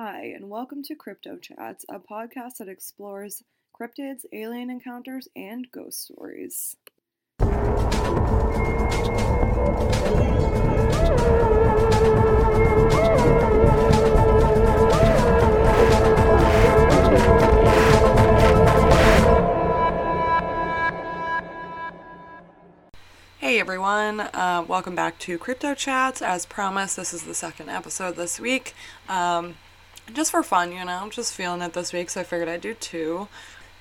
Hi, and welcome to Crypto Chats, a podcast that explores cryptids, alien encounters, and ghost stories. Hey everyone, uh, welcome back to Crypto Chats. As promised, this is the second episode this week. Um, just for fun, you know, I'm just feeling it this week, so I figured I'd do two.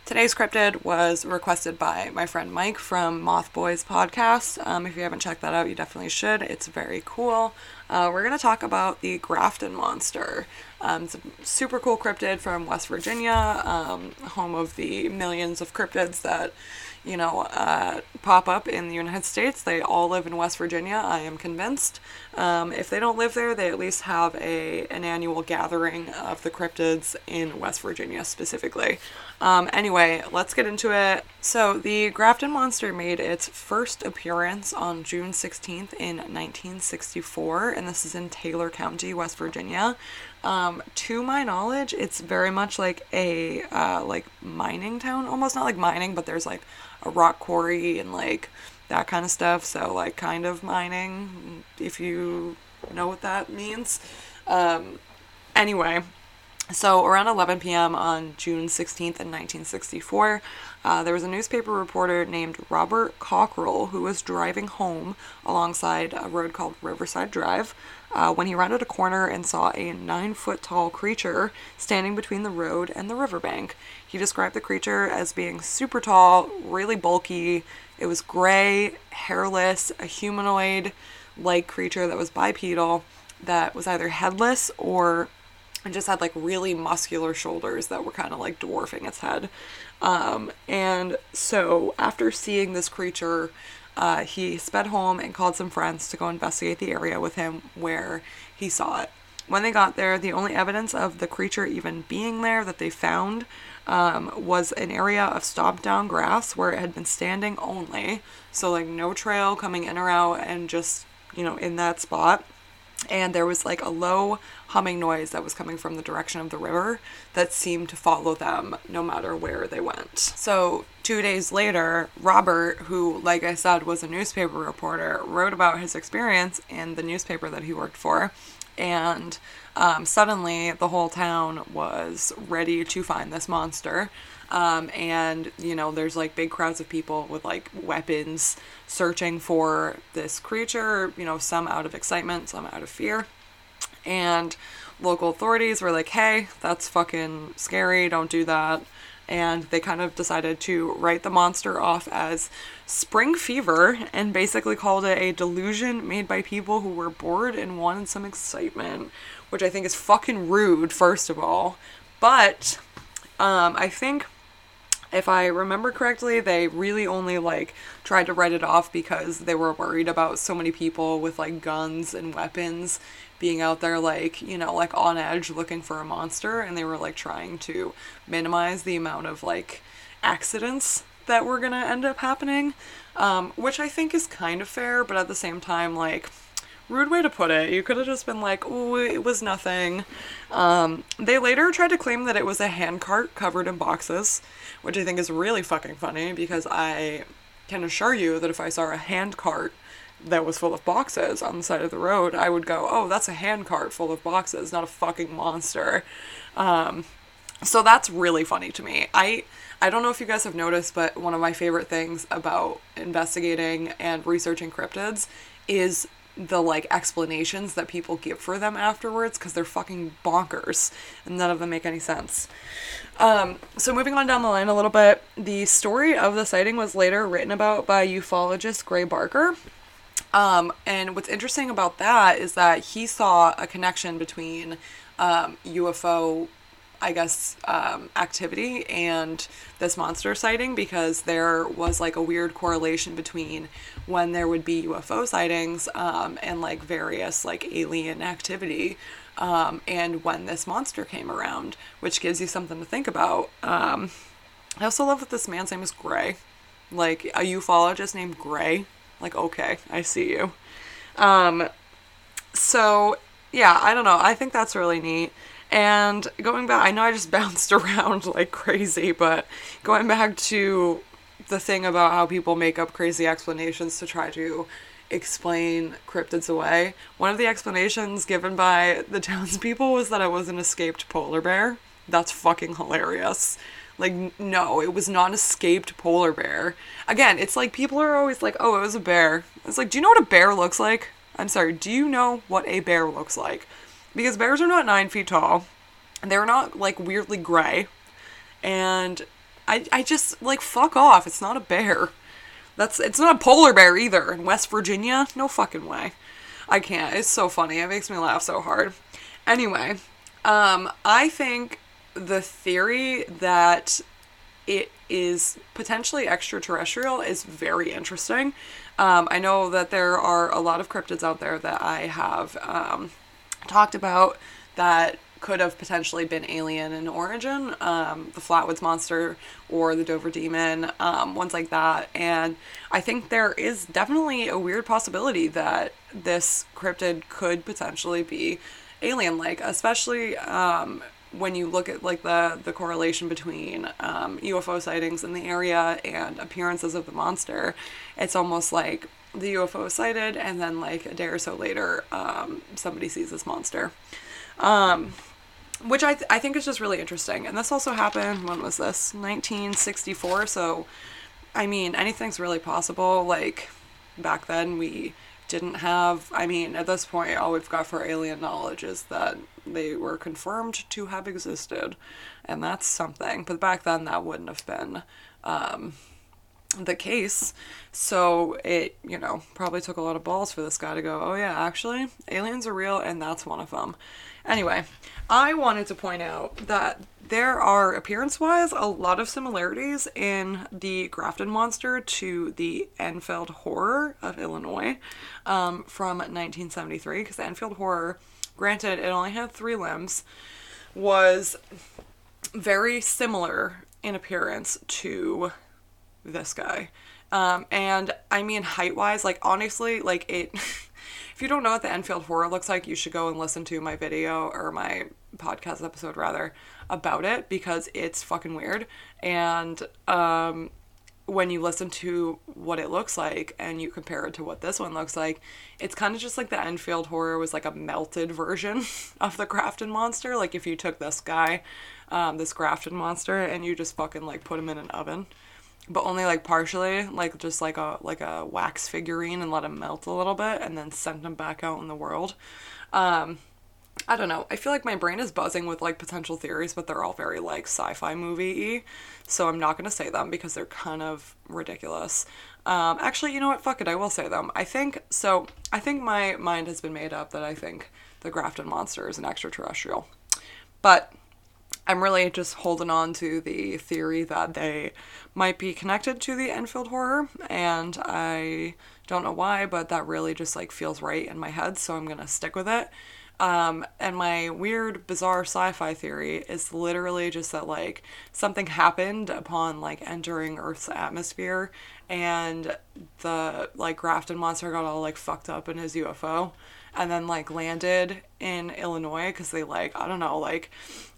Today's cryptid was requested by my friend Mike from Moth Boys podcast. Um, if you haven't checked that out, you definitely should. It's very cool. Uh, we're going to talk about the Grafton Monster. Um, it's a super cool cryptid from West Virginia, um, home of the millions of cryptids that you know, uh, pop up in the United States. They all live in West Virginia, I am convinced. Um, if they don't live there, they at least have a an annual gathering of the cryptids in West Virginia specifically. Um, anyway, let's get into it. So, the Grafton Monster made its first appearance on June 16th in 1964, and this is in Taylor County, West Virginia. Um, to my knowledge, it's very much like a uh, like mining town, almost not like mining, but there's like a rock quarry and like that kind of stuff. So like kind of mining, if you know what that means. Um, anyway, so around 11 p.m. on June 16th in 1964, uh, there was a newspaper reporter named Robert Cockrell who was driving home alongside a road called Riverside Drive uh, when he rounded a corner and saw a nine foot tall creature standing between the road and the riverbank. He described the creature as being super tall, really bulky. It was gray, hairless, a humanoid like creature that was bipedal, that was either headless or just had like really muscular shoulders that were kind of like dwarfing its head. Um, and so after seeing this creature, uh, he sped home and called some friends to go investigate the area with him where he saw it. When they got there, the only evidence of the creature even being there that they found um, was an area of stomped down grass where it had been standing only. So, like, no trail coming in or out, and just, you know, in that spot and there was like a low humming noise that was coming from the direction of the river that seemed to follow them no matter where they went. So, two days later, Robert, who, like I said, was a newspaper reporter, wrote about his experience in the newspaper that he worked for. And um, suddenly, the whole town was ready to find this monster. Um, and you know, there's like big crowds of people with like weapons searching for this creature, you know, some out of excitement, some out of fear. And local authorities were like, hey, that's fucking scary, don't do that. And they kind of decided to write the monster off as spring fever and basically called it a delusion made by people who were bored and wanted some excitement, which I think is fucking rude, first of all. But um, I think if I remember correctly, they really only like tried to write it off because they were worried about so many people with like guns and weapons being out there like, you know, like on edge looking for a monster and they were like trying to minimize the amount of like accidents that were going to end up happening. Um, which I think is kind of fair, but at the same time like rude way to put it. You could have just been like, oh, it was nothing. Um, they later tried to claim that it was a handcart covered in boxes, which I think is really fucking funny because I can assure you that if I saw a handcart that was full of boxes on the side of the road, I would go, oh, that's a handcart full of boxes, not a fucking monster. Um, so that's really funny to me. I I don't know if you guys have noticed, but one of my favorite things about investigating and researching cryptids is the like explanations that people give for them afterwards because they're fucking bonkers and none of them make any sense. Um, so moving on down the line a little bit, the story of the sighting was later written about by ufologist Gray Barker. Um, and what's interesting about that is that he saw a connection between um, UFO I guess, um, activity and this monster sighting because there was like a weird correlation between when there would be UFO sightings um, and like various like alien activity um, and when this monster came around, which gives you something to think about. Um, I also love that this man's name is Gray, like a ufologist named Gray. Like, okay, I see you. Um, so yeah, I don't know. I think that's really neat. And going back, I know I just bounced around like crazy, but going back to the thing about how people make up crazy explanations to try to explain cryptids away. One of the explanations given by the townspeople was that it was an escaped polar bear. That's fucking hilarious. Like, no, it was not an escaped polar bear. Again, it's like people are always like, oh, it was a bear. It's like, do you know what a bear looks like? I'm sorry, do you know what a bear looks like? Because bears are not nine feet tall. They're not like weirdly gray. And I, I just like fuck off. It's not a bear. That's it's not a polar bear either. In West Virginia, no fucking way. I can't. It's so funny. It makes me laugh so hard. Anyway, um, I think the theory that it is potentially extraterrestrial is very interesting. Um, I know that there are a lot of cryptids out there that I have um, talked about that could have potentially been alien in origin, um, the Flatwoods Monster or the Dover Demon, um, ones like that. And I think there is definitely a weird possibility that this cryptid could potentially be alien like, especially um, when you look at like the the correlation between um, UFO sightings in the area and appearances of the monster. It's almost like the UFO is sighted, and then like a day or so later, um, somebody sees this monster. Um, which I, th- I think is just really interesting. And this also happened, when was this? 1964. So, I mean, anything's really possible. Like, back then, we didn't have, I mean, at this point, all we've got for alien knowledge is that they were confirmed to have existed. And that's something. But back then, that wouldn't have been. Um, the case. So it, you know, probably took a lot of balls for this guy to go, oh yeah, actually, aliens are real and that's one of them. Anyway, I wanted to point out that there are, appearance wise, a lot of similarities in the Grafton Monster to the Enfield Horror of Illinois um, from 1973. Because the Enfield Horror, granted, it only had three limbs, was very similar in appearance to this guy. Um, and I mean, height wise, like, honestly, like, it. If you don't know what the Enfield horror looks like, you should go and listen to my video or my podcast episode rather about it because it's fucking weird. And um, when you listen to what it looks like and you compare it to what this one looks like, it's kind of just like the Enfield horror was like a melted version of the Grafton monster. Like if you took this guy, um, this Grafton monster, and you just fucking like put him in an oven but only like partially, like just like a like a wax figurine and let him melt a little bit and then send him back out in the world. Um, I don't know. I feel like my brain is buzzing with like potential theories, but they're all very like sci-fi movie So I'm not gonna say them because they're kind of ridiculous. Um, actually, you know what? Fuck it. I will say them. I think so. I think my mind has been made up that I think the Grafton monster is an extraterrestrial, but I'm really just holding on to the theory that they might be connected to the Enfield horror, and I don't know why, but that really just like feels right in my head, so I'm gonna stick with it. Um, and my weird, bizarre sci-fi theory is literally just that like something happened upon like entering Earth's atmosphere, and the like Grafton monster got all like fucked up in his UFO, and then like landed in Illinois because they like I don't know like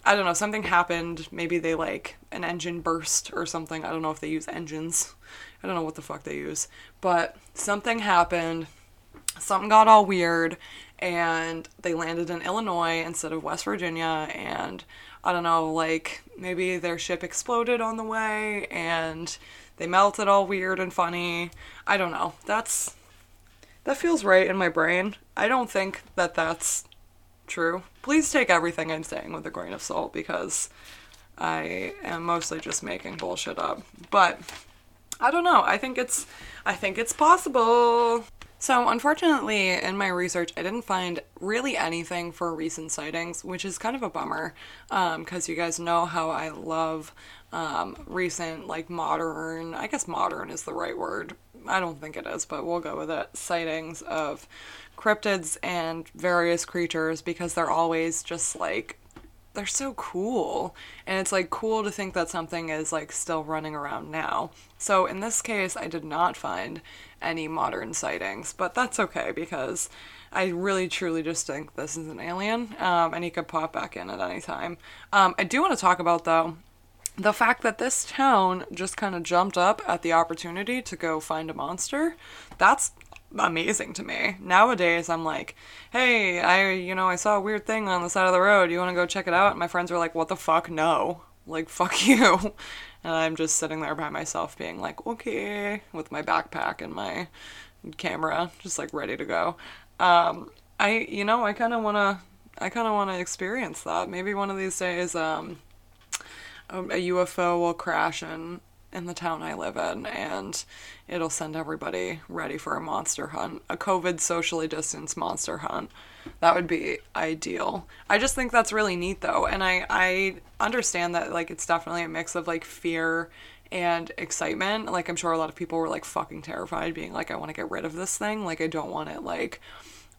I don't know something happened. Maybe they like an engine burst or something. I don't know if they use engines. I don't know what the fuck they use. But something happened. Something got all weird and they landed in Illinois instead of West Virginia and I don't know like maybe their ship exploded on the way and they melted all weird and funny. I don't know. That's that feels right in my brain. I don't think that that's true. Please take everything I'm saying with a grain of salt because I am mostly just making bullshit up. But I don't know. I think it's I think it's possible. So, unfortunately, in my research, I didn't find really anything for recent sightings, which is kind of a bummer because um, you guys know how I love um, recent, like modern, I guess modern is the right word, I don't think it is, but we'll go with it, sightings of cryptids and various creatures because they're always just like they're so cool and it's like cool to think that something is like still running around now. So in this case I did not find any modern sightings, but that's okay because I really truly just think this is an alien, um, and he could pop back in at any time. Um, I do want to talk about though the fact that this town just kind of jumped up at the opportunity to go find a monster. That's amazing to me. Nowadays, I'm like, hey, I, you know, I saw a weird thing on the side of the road. You want to go check it out? And my friends were like, what the fuck? No. Like, fuck you. And I'm just sitting there by myself being like, okay, with my backpack and my camera, just like ready to go. Um, I, you know, I kind of want to, I kind of want to experience that. Maybe one of these days, um, a UFO will crash in in the town I live in, and it'll send everybody ready for a monster hunt, a COVID socially distanced monster hunt. That would be ideal. I just think that's really neat though, and I I understand that like it's definitely a mix of like fear and excitement. Like I'm sure a lot of people were like fucking terrified, being like, I want to get rid of this thing. Like I don't want it like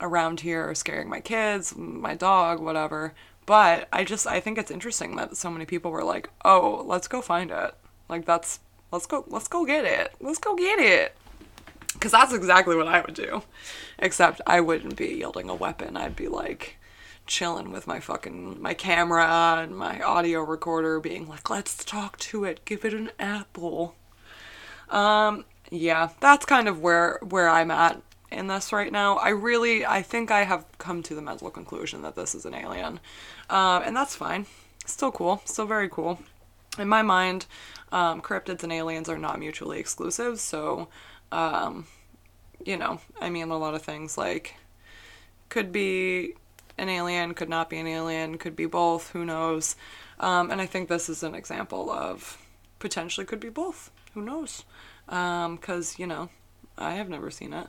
around here scaring my kids, my dog, whatever. But I just I think it's interesting that so many people were like, "Oh, let's go find it." Like that's let's go let's go get it. Let's go get it. Cuz that's exactly what I would do. Except I wouldn't be yielding a weapon. I'd be like chilling with my fucking my camera and my audio recorder being like, "Let's talk to it. Give it an apple." Um yeah, that's kind of where where I'm at in this right now. I really, I think I have come to the mental conclusion that this is an alien. Um, and that's fine. Still cool. Still very cool. In my mind, um, cryptids and aliens are not mutually exclusive. So, um, you know, I mean, a lot of things like could be an alien, could not be an alien, could be both, who knows. Um, and I think this is an example of potentially could be both. Who knows? Because, um, you know, I have never seen it.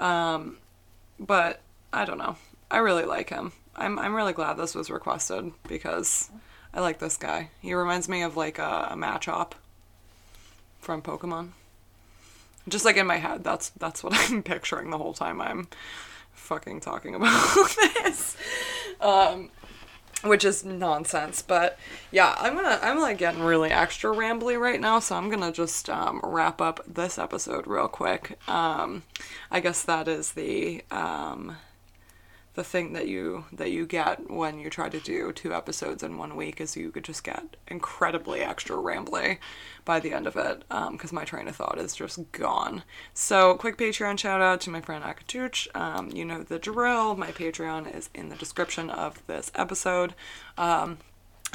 Um, but I don't know. I really like him. I'm, I'm really glad this was requested because I like this guy. He reminds me of like a, a Machop from Pokemon. Just like in my head, that's that's what I'm picturing the whole time I'm fucking talking about this. Um, which is nonsense, but yeah, I'm gonna I'm like getting really extra rambly right now, so I'm gonna just um, wrap up this episode real quick. Um, I guess that is the um, the thing that you that you get when you try to do two episodes in one week is you could just get incredibly extra rambly by the end of it because um, my train of thought is just gone. So quick Patreon shout out to my friend Akatuch. Um, you know the drill. My Patreon is in the description of this episode. Um,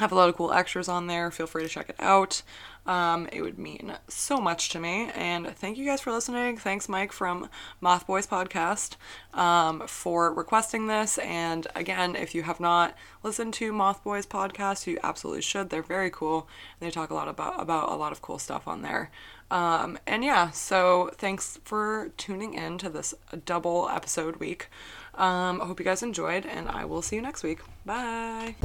have a lot of cool extras on there. Feel free to check it out. Um, it would mean so much to me. And thank you guys for listening. Thanks, Mike from Moth Boys Podcast, um, for requesting this. And again, if you have not listened to Moth Boys Podcast, you absolutely should. They're very cool. They talk a lot about about a lot of cool stuff on there. Um, and yeah, so thanks for tuning in to this double episode week. Um, I hope you guys enjoyed, and I will see you next week. Bye.